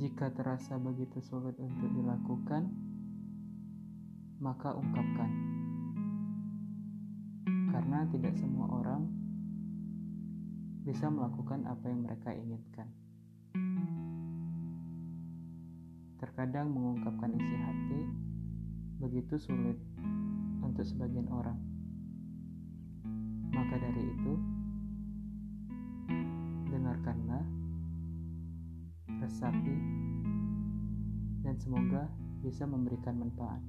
Jika terasa begitu sulit untuk dilakukan, maka ungkapkan. Karena tidak semua orang bisa melakukan apa yang mereka inginkan. Terkadang mengungkapkan isi hati begitu sulit untuk sebagian orang. Maka dari itu, resapi, dan semoga bisa memberikan manfaat.